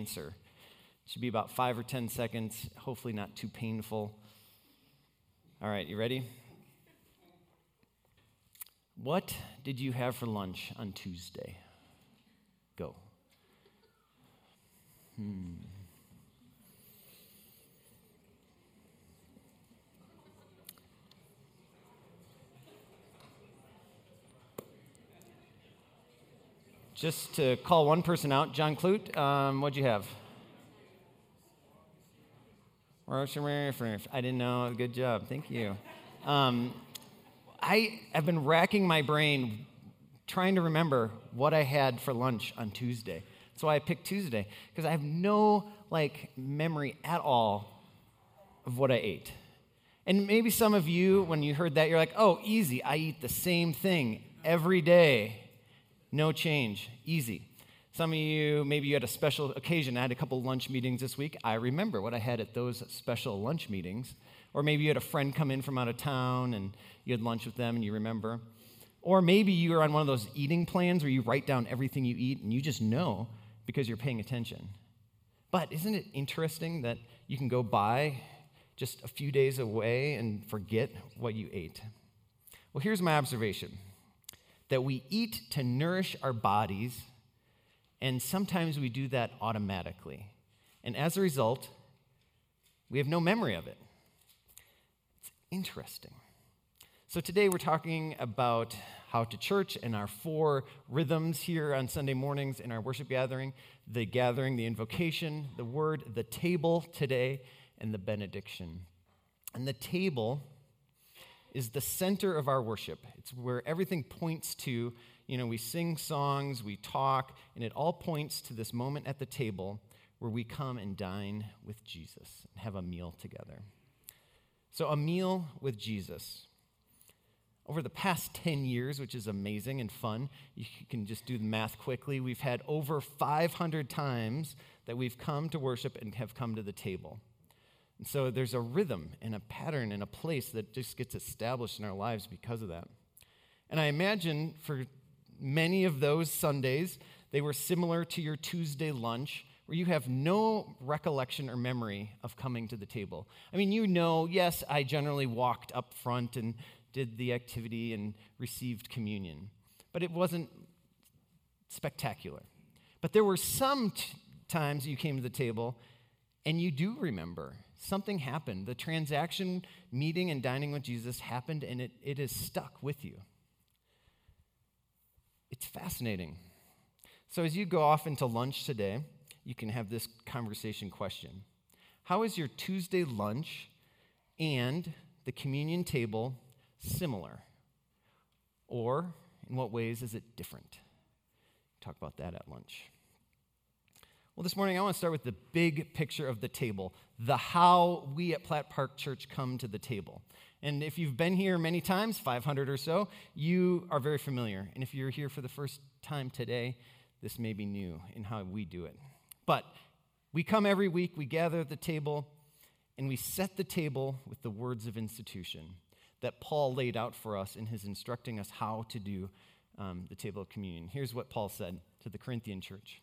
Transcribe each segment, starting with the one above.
answer. It should be about five or 10 seconds, hopefully not too painful. All right, you ready? What did you have for lunch on Tuesday? Go. Hmm. Just to call one person out, John Clute, um, what'd you have? I didn't know. Good job. Thank you. Um, I have been racking my brain trying to remember what I had for lunch on Tuesday. That's why I picked Tuesday because I have no like memory at all of what I ate. And maybe some of you, when you heard that, you're like, oh, easy. I eat the same thing every day. No change. Easy. Some of you, maybe you had a special occasion. I had a couple lunch meetings this week. I remember what I had at those special lunch meetings. Or maybe you had a friend come in from out of town and you had lunch with them and you remember. Or maybe you are on one of those eating plans where you write down everything you eat and you just know because you're paying attention. But isn't it interesting that you can go by just a few days away and forget what you ate? Well, here's my observation that we eat to nourish our bodies, and sometimes we do that automatically. And as a result, we have no memory of it. It's interesting. So today we're talking about how to church and our four rhythms here on Sunday mornings in our worship gathering the gathering, the invocation, the word, the table today, and the benediction. And the table is the center of our worship. It's where everything points to. You know, we sing songs, we talk, and it all points to this moment at the table where we come and dine with Jesus and have a meal together. So, a meal with Jesus. Over the past 10 years, which is amazing and fun, you can just do the math quickly, we've had over 500 times that we've come to worship and have come to the table. And so there's a rhythm and a pattern and a place that just gets established in our lives because of that. And I imagine for many of those Sundays, they were similar to your Tuesday lunch where you have no recollection or memory of coming to the table. I mean, you know, yes, I generally walked up front and did the activity and received communion. But it wasn't spectacular. But there were some t- times you came to the table and you do remember something happened. The transaction, meeting and dining with Jesus happened and it, it is stuck with you. It's fascinating. So as you go off into lunch today, you can have this conversation question How is your Tuesday lunch and the communion table similar? Or in what ways is it different? Talk about that at lunch. Well, this morning I want to start with the big picture of the table, the how we at Platt Park Church come to the table. And if you've been here many times, 500 or so, you are very familiar. And if you're here for the first time today, this may be new in how we do it. But we come every week, we gather at the table, and we set the table with the words of institution that Paul laid out for us in his instructing us how to do um, the table of communion. Here's what Paul said to the Corinthian church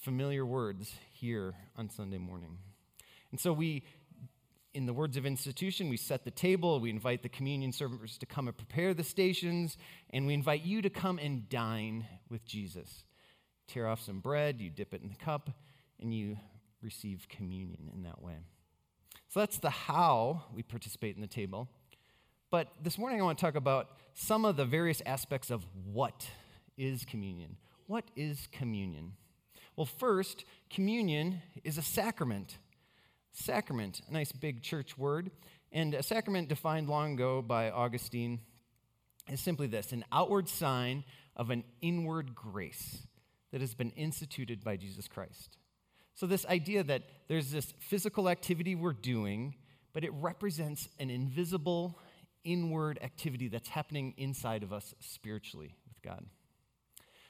Familiar words here on Sunday morning. And so we, in the words of institution, we set the table, we invite the communion servers to come and prepare the stations, and we invite you to come and dine with Jesus. Tear off some bread, you dip it in the cup, and you receive communion in that way. So that's the how we participate in the table. But this morning I want to talk about some of the various aspects of what is communion. What is communion? Well, first, communion is a sacrament. Sacrament, a nice big church word. And a sacrament defined long ago by Augustine is simply this an outward sign of an inward grace that has been instituted by Jesus Christ. So, this idea that there's this physical activity we're doing, but it represents an invisible, inward activity that's happening inside of us spiritually with God.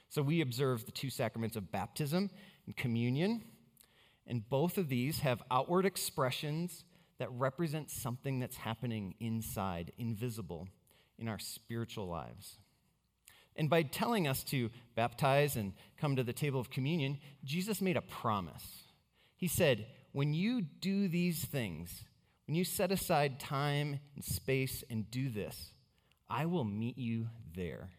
So, we observe the two sacraments of baptism and communion, and both of these have outward expressions that represent something that's happening inside, invisible, in our spiritual lives. And by telling us to baptize and come to the table of communion, Jesus made a promise. He said, When you do these things, when you set aside time and space and do this, I will meet you there.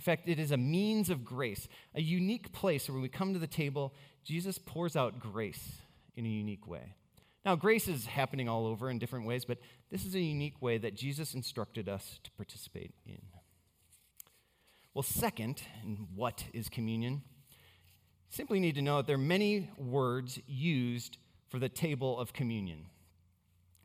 In fact, it is a means of grace, a unique place where when we come to the table, Jesus pours out grace in a unique way. Now, grace is happening all over in different ways, but this is a unique way that Jesus instructed us to participate in. Well, second, and what is communion? Simply need to know that there are many words used for the table of communion.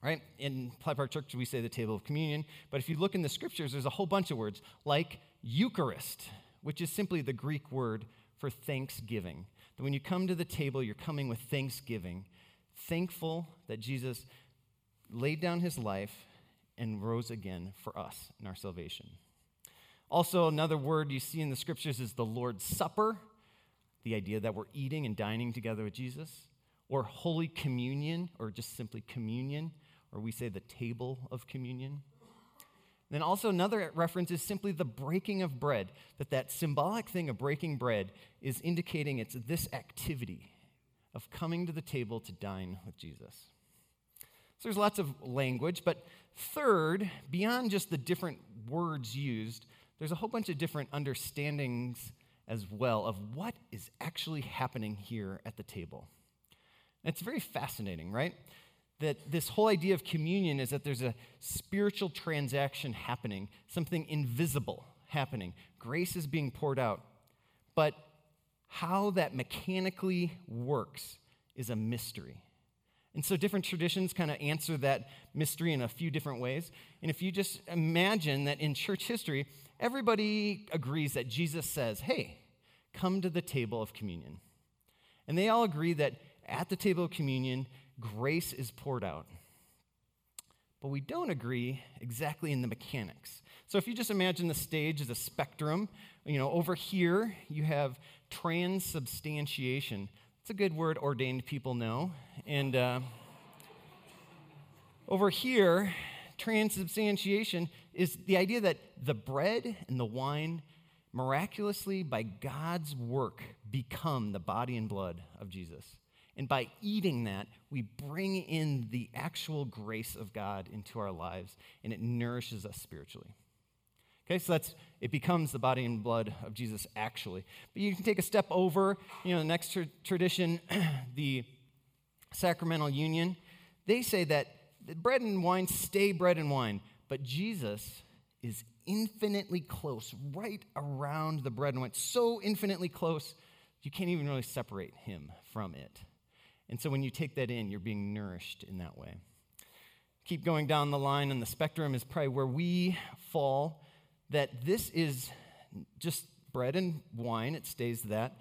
Right? In Platt Park Church, we say the table of communion, but if you look in the scriptures, there's a whole bunch of words like Eucharist, which is simply the Greek word for thanksgiving. That when you come to the table, you're coming with thanksgiving, thankful that Jesus laid down his life and rose again for us in our salvation. Also, another word you see in the scriptures is the Lord's Supper, the idea that we're eating and dining together with Jesus, or Holy Communion, or just simply communion, or we say the table of communion. Then also another reference is simply the breaking of bread, that that symbolic thing of breaking bread is indicating it's this activity of coming to the table to dine with Jesus. So there's lots of language, but third, beyond just the different words used, there's a whole bunch of different understandings as well of what is actually happening here at the table. And it's very fascinating, right? That this whole idea of communion is that there's a spiritual transaction happening, something invisible happening. Grace is being poured out. But how that mechanically works is a mystery. And so different traditions kind of answer that mystery in a few different ways. And if you just imagine that in church history, everybody agrees that Jesus says, hey, come to the table of communion. And they all agree that at the table of communion, grace is poured out. But we don't agree exactly in the mechanics. So if you just imagine the stage as a spectrum, you know, over here you have transubstantiation. It's a good word ordained people know. And uh, over here, transubstantiation is the idea that the bread and the wine miraculously, by God's work, become the body and blood of Jesus. And by eating that, we bring in the actual grace of God into our lives, and it nourishes us spiritually. Okay, so that's it becomes the body and blood of Jesus actually. But you can take a step over, you know, the next tra- tradition, the sacramental union. They say that the bread and wine stay bread and wine, but Jesus is infinitely close, right around the bread and wine, so infinitely close, you can't even really separate him from it. And so when you take that in, you're being nourished in that way. Keep going down the line, and the spectrum is probably where we fall, that this is just bread and wine, it stays that.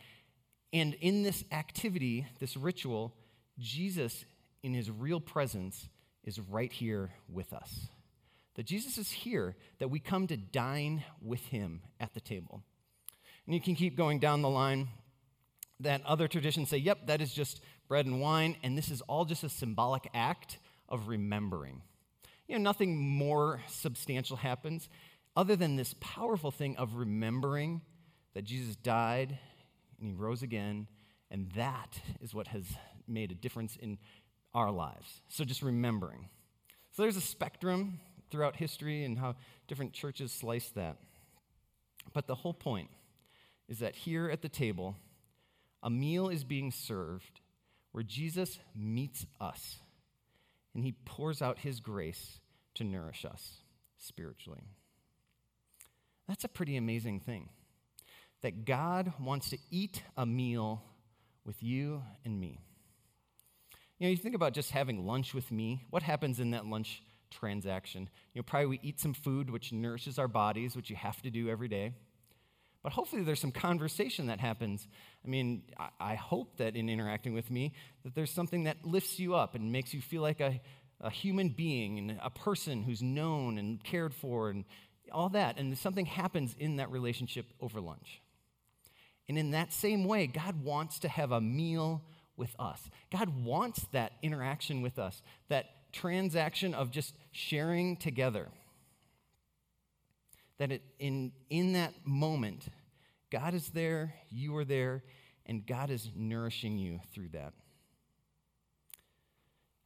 And in this activity, this ritual, Jesus, in his real presence, is right here with us. That Jesus is here, that we come to dine with him at the table. And you can keep going down the line. That other traditions say, yep, that is just bread and wine, and this is all just a symbolic act of remembering. You know, nothing more substantial happens other than this powerful thing of remembering that Jesus died and he rose again, and that is what has made a difference in our lives. So just remembering. So there's a spectrum throughout history and how different churches slice that. But the whole point is that here at the table, a meal is being served where Jesus meets us and he pours out his grace to nourish us spiritually. That's a pretty amazing thing. That God wants to eat a meal with you and me. You know, you think about just having lunch with me. What happens in that lunch transaction? You know, probably we eat some food which nourishes our bodies, which you have to do every day. But hopefully there's some conversation that happens. I mean, I, hope that in interacting with me, that there's something that lifts you up and makes you feel like a, a human being and a person who's known and cared for and all that. And something happens in that relationship over lunch. And in that same way, God wants to have a meal with us. God wants that interaction with us, that transaction of just sharing together. That it, in, in that moment, God is there, you are there, and God is nourishing you through that.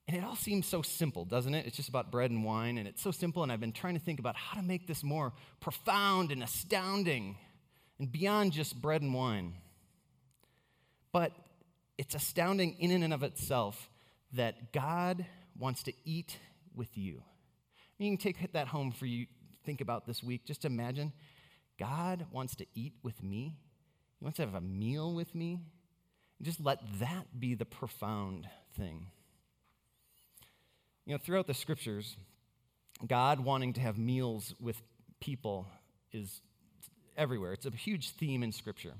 And it all seems so simple, doesn't it? It's just about bread and wine, and it's so simple, and I've been trying to think about how to make this more profound and astounding and beyond just bread and wine. But it's astounding in and of itself that God wants to eat with you. You can take that home for you, think about this week. Just imagine God wants to eat with me, He wants to have a meal with me. Just let that be the profound thing. You know, throughout the scriptures, God wanting to have meals with people is everywhere. It's a huge theme in scripture.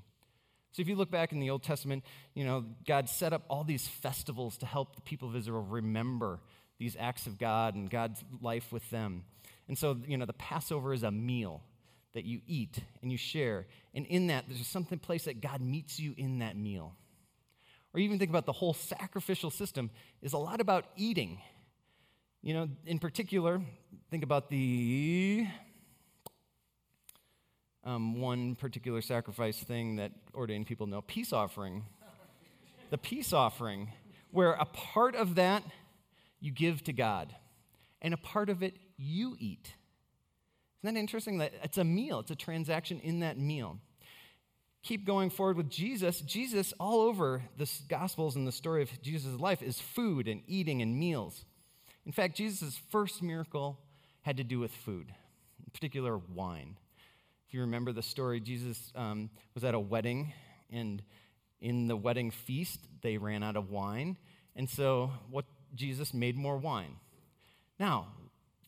So if you look back in the Old Testament, you know, God set up all these festivals to help the people of Israel remember these acts of God and God's life with them. And so, you know, the Passover is a meal that you eat and you share. And in that, there's something place that God meets you in that meal. Or even think about the whole sacrificial system is a lot about eating. You know, in particular, think about the um, one particular sacrifice thing that ordained people know peace offering. the peace offering, where a part of that you give to God, and a part of it you eat. Isn't that interesting? That it's a meal, it's a transaction in that meal. Keep going forward with Jesus. Jesus, all over the Gospels and the story of Jesus' life, is food and eating and meals. In fact, Jesus' first miracle had to do with food, in particular, wine. If you remember the story, Jesus um, was at a wedding, and in the wedding feast, they ran out of wine. And so, what Jesus made more wine. Now,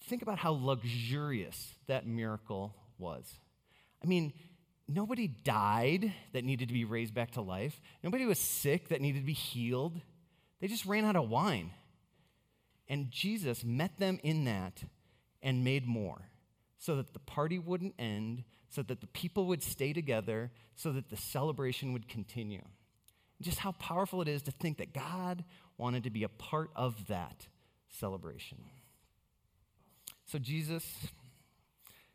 think about how luxurious that miracle was. I mean, nobody died that needed to be raised back to life, nobody was sick that needed to be healed. They just ran out of wine. And Jesus met them in that and made more so that the party wouldn't end, so that the people would stay together, so that the celebration would continue. Just how powerful it is to think that God wanted to be a part of that celebration. So, Jesus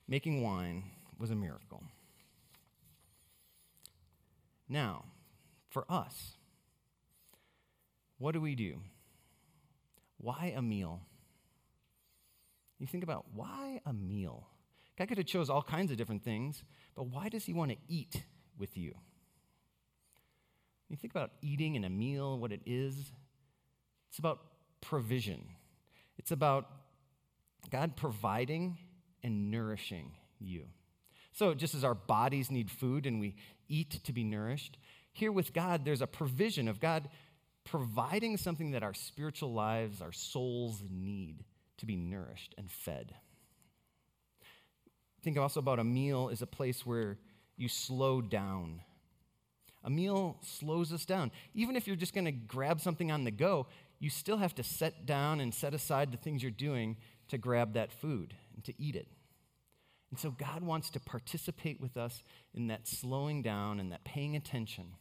making wine was a miracle. Now, for us, what do we do? Why a meal? You think about why a meal? God could have chose all kinds of different things, but why does he want to eat with you? You think about eating and a meal, what it is. It's about provision. It's about God providing and nourishing you. So, just as our bodies need food and we eat to be nourished, here with God, there's a provision of God providing something that our spiritual lives, our souls need to be nourished and fed. Think also about a meal is a place where you slow down. A meal slows us down. Even if you're just going to grab something on the go, you still have to set down and set aside the things you're doing to grab that food and to eat it. And so God wants to participate with us in that slowing down and that paying attention.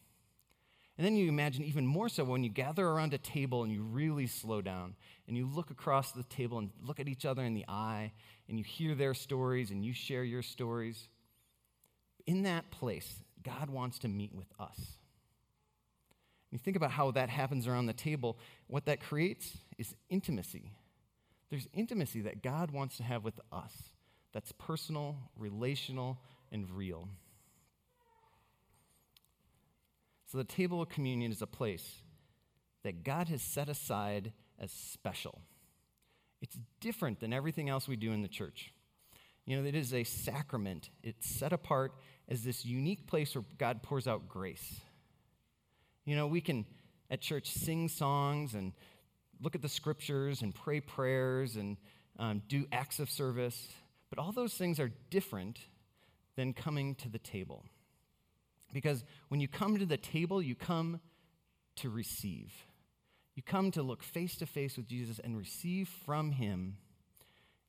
And then you imagine even more so when you gather around a table and you really slow down and you look across the table and look at each other in the eye and you hear their stories and you share your stories. In that place, God wants to meet with us. You think about how that happens around the table, what that creates is intimacy. There's intimacy that God wants to have with us that's personal, relational, and real. So, the table of communion is a place that God has set aside as special. It's different than everything else we do in the church. You know, it is a sacrament, it's set apart as this unique place where God pours out grace. You know, we can at church sing songs and look at the scriptures and pray prayers and um, do acts of service, but all those things are different than coming to the table. Because when you come to the table, you come to receive. You come to look face to face with Jesus and receive from him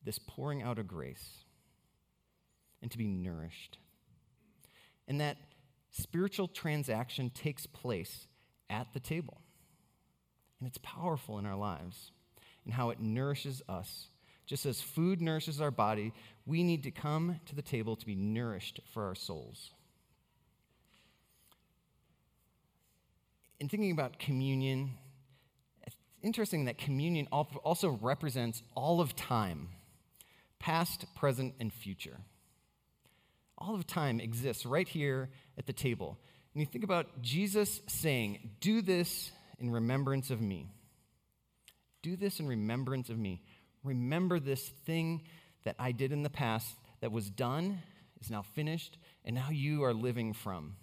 this pouring out of grace and to be nourished. And that spiritual transaction takes place at the table. And it's powerful in our lives and how it nourishes us. Just as food nourishes our body, we need to come to the table to be nourished for our souls. In thinking about communion, it's interesting that communion also represents all of time past, present, and future. All of time exists right here at the table. And you think about Jesus saying, Do this in remembrance of me. Do this in remembrance of me. Remember this thing that I did in the past that was done, is now finished, and now you are living from.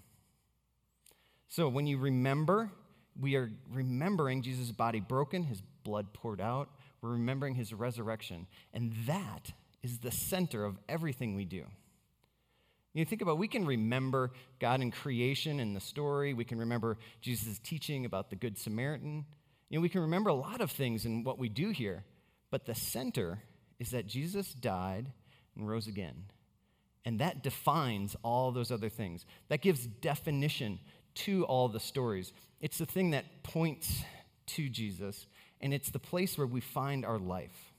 So when you remember, we are remembering Jesus' body broken, his blood poured out. We're remembering his resurrection. And that is the center of everything we do. You think about we can remember God in creation and the story. We can remember Jesus' teaching about the Good Samaritan. You know, we can remember a lot of things in what we do here, but the center is that Jesus died and rose again. And that defines all those other things. That gives definition to all the stories. It's the thing that points to Jesus, and it's the place where we find our life.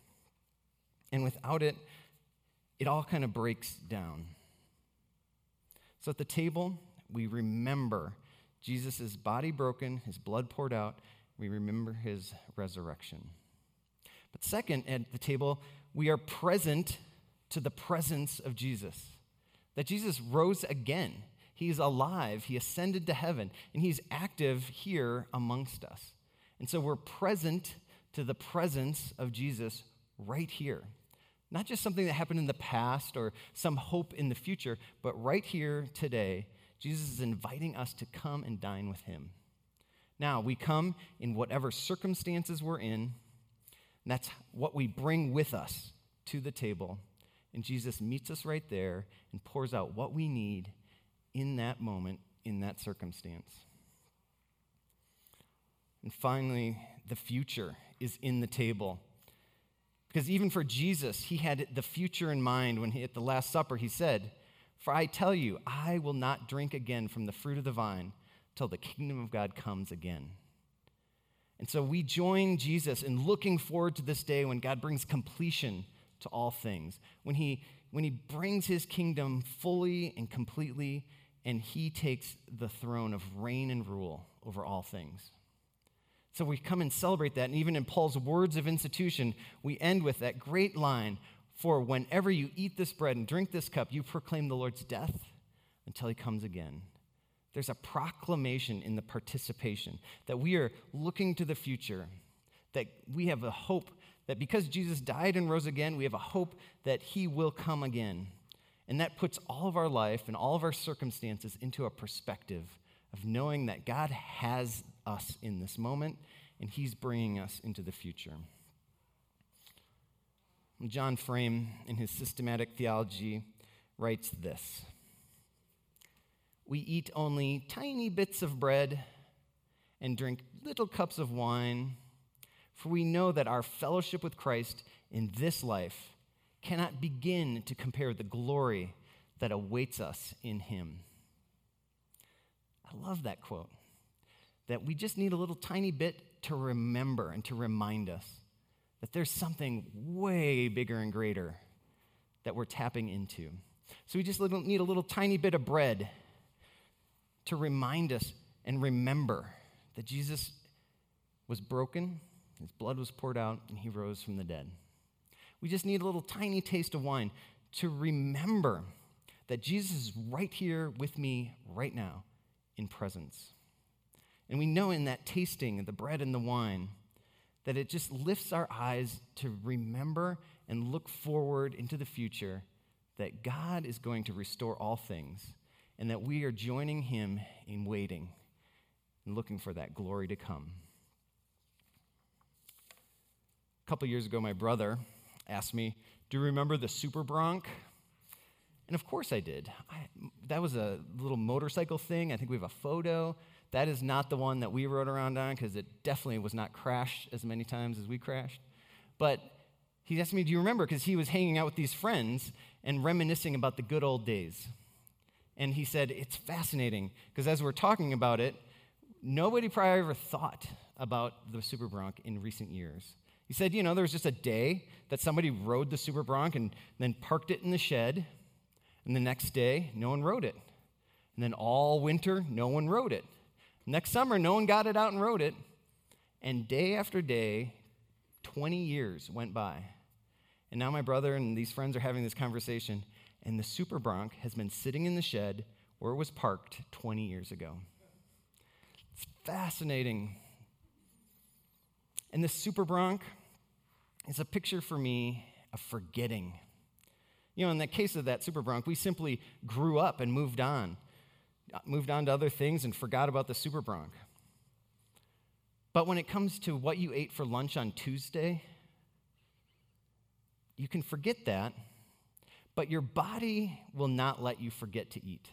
And without it, it all kind of breaks down. So at the table, we remember Jesus' body broken, his blood poured out. We remember his resurrection. But second, at the table, we are present to the presence of Jesus. That Jesus rose again. He's alive. He ascended to heaven, and he's active here amongst us. And so we're present to the presence of Jesus right here. Not just something that happened in the past or some hope in the future, but right here today, Jesus is inviting us to come and dine with him. Now, we come in whatever circumstances we're in, and that's what we bring with us to the table. And Jesus meets us right there and pours out what we need in that moment, in that circumstance. And finally, the future is in the table. Because even for Jesus, he had the future in mind when he, at the Last Supper, he said, For I tell you, I will not drink again from the fruit of the vine till the kingdom of God comes again. And so we join Jesus in looking forward to this day when God brings completion to all things, when he, when he brings his kingdom fully and completely, and he takes the throne of reign and rule over all things. So we come and celebrate that. And even in Paul's words of institution, we end with that great line For whenever you eat this bread and drink this cup, you proclaim the Lord's death until he comes again. There's a proclamation in the participation that we are looking to the future, that we have a hope that because Jesus died and rose again, we have a hope that he will come again. And that puts all of our life and all of our circumstances into a perspective of knowing that God has us in this moment and He's bringing us into the future. John Frame, in his systematic theology, writes this We eat only tiny bits of bread and drink little cups of wine, for we know that our fellowship with Christ in this life cannot begin to compare with the glory that awaits us in Him. I love that quote. That we just need a little tiny bit to remember and to remind us that there's something way bigger and greater that we're tapping into. So we just need a little tiny bit of bread to remind us and remember that Jesus was broken, his blood was poured out, and he rose from the dead. We just need a little tiny taste of wine to remember that Jesus is right here with me right now in presence. And we know in that tasting of the bread and the wine that it just lifts our eyes to remember and look forward into the future that God is going to restore all things and that we are joining Him in waiting and looking for that glory to come. A couple years ago, my brother asked me, Do you remember the Super Bronc? And of course I did. I, that was a little motorcycle thing. I think we have a photo. That is not the one that we rode around on because it definitely was not crashed as many times as we crashed. But he asked me, Do you remember? Because he was hanging out with these friends and reminiscing about the good old days. And he said, It's fascinating because as we're talking about it, nobody probably ever thought about the Super Bronc in recent years. He said, You know, there was just a day that somebody rode the Super Bronc and then parked it in the shed. And the next day, no one rode it. And then all winter, no one rode it. Next summer, no one got it out and rode it. And day after day, 20 years went by. And now my brother and these friends are having this conversation, and the Super Bronc has been sitting in the shed where it was parked 20 years ago. It's fascinating. And the Super Bronc is a picture for me of forgetting. You know, in the case of that Super Bronc, we simply grew up and moved on, moved on to other things and forgot about the Super Bronc. But when it comes to what you ate for lunch on Tuesday, you can forget that, but your body will not let you forget to eat.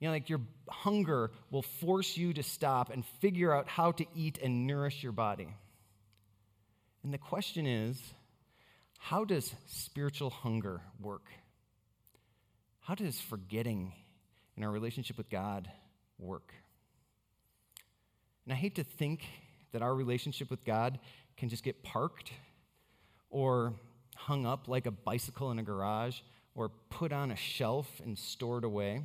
You know, like your hunger will force you to stop and figure out how to eat and nourish your body. And the question is how does spiritual hunger work? How does forgetting in our relationship with God work? And I hate to think that our relationship with God can just get parked or hung up like a bicycle in a garage or put on a shelf and stored away.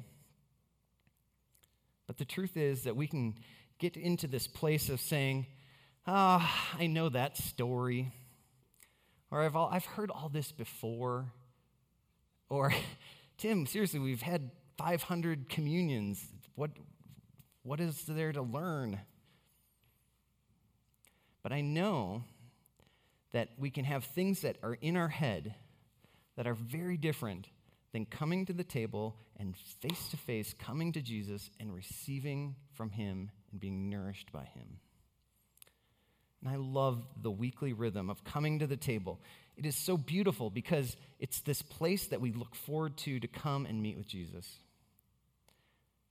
But the truth is that we can get into this place of saying, ah, oh, I know that story. Or I've, all, I've heard all this before. Or, Tim, seriously, we've had 500 communions. What, what is there to learn? But I know that we can have things that are in our head that are very different than coming to the table and face to face coming to Jesus and receiving from Him and being nourished by Him. And I love the weekly rhythm of coming to the table. It is so beautiful because it's this place that we look forward to to come and meet with Jesus.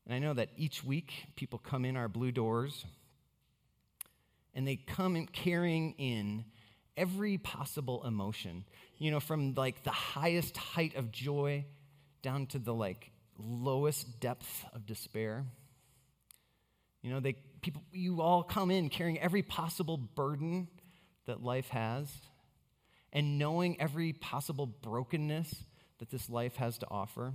And I know that each week people come in our blue doors and they come in carrying in every possible emotion, you know, from like the highest height of joy down to the like lowest depth of despair. You know, they people you all come in carrying every possible burden that life has and knowing every possible brokenness that this life has to offer.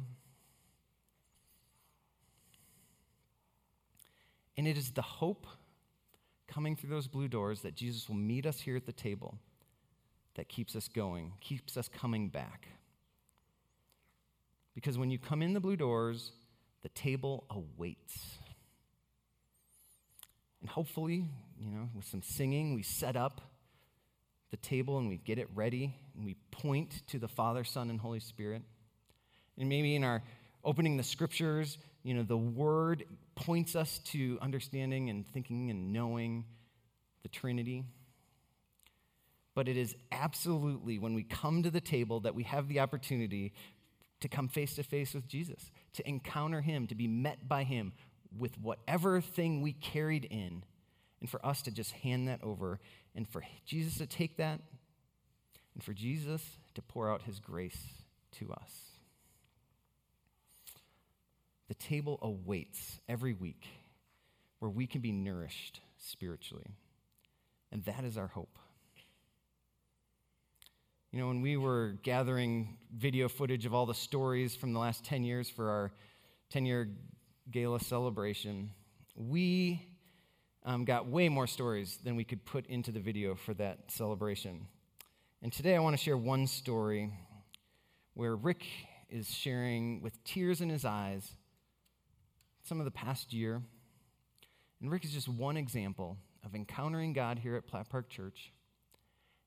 And it is the hope coming through those blue doors that Jesus will meet us here at the table that keeps us going, keeps us coming back. Because when you come in the blue doors, the table awaits. And hopefully, you know, with some singing, we set up the table and we get it ready and we point to the Father, Son, and Holy Spirit. And maybe in our opening the scriptures, you know, the word points us to understanding and thinking and knowing the Trinity. But it is absolutely when we come to the table that we have the opportunity to come face to face with Jesus, to encounter Him, to be met by Him with whatever thing we carried in, and for us to just hand that over, and for Jesus to take that, and for Jesus to pour out His grace to us. The table awaits every week where we can be nourished spiritually. And that is our hope. You know, when we were gathering video footage of all the stories from the last 10 years for our 10 year gala celebration, we um, got way more stories than we could put into the video for that celebration. And today I want to share one story where Rick is sharing with tears in his eyes some of the past year. And Rick is just one example of encountering God here at Platt Park Church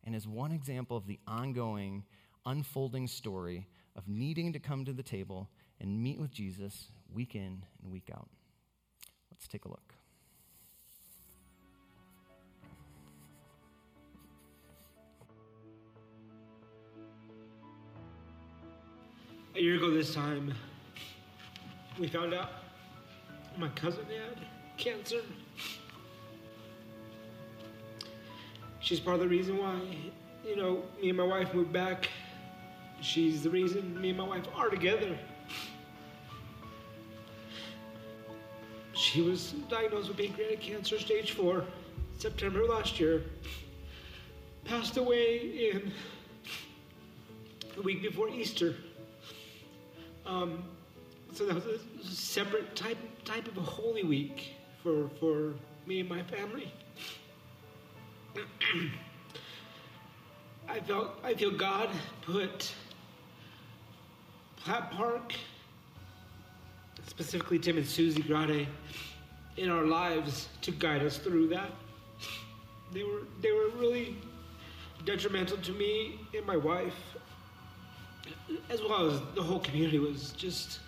and is one example of the ongoing, unfolding story of needing to come to the table and meet with Jesus week in and week out. Let's take a look. A year ago this time, we found out my cousin had cancer. She's part of the reason why, you know, me and my wife moved back. She's the reason me and my wife are together. She was diagnosed with pancreatic cancer, stage four, September last year. Passed away in the week before Easter. Um, so that was a separate type type of a holy week for for me and my family. I felt I feel God put Platt Park, specifically Tim and Susie Grade, in our lives to guide us through that. They were they were really detrimental to me and my wife, as well as the whole community was just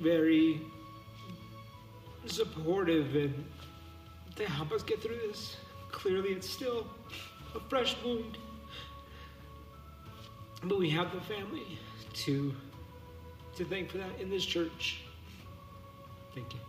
very supportive and to help us get through this. Clearly, it's still a fresh wound, but we have the family to to thank for that in this church. Thank you.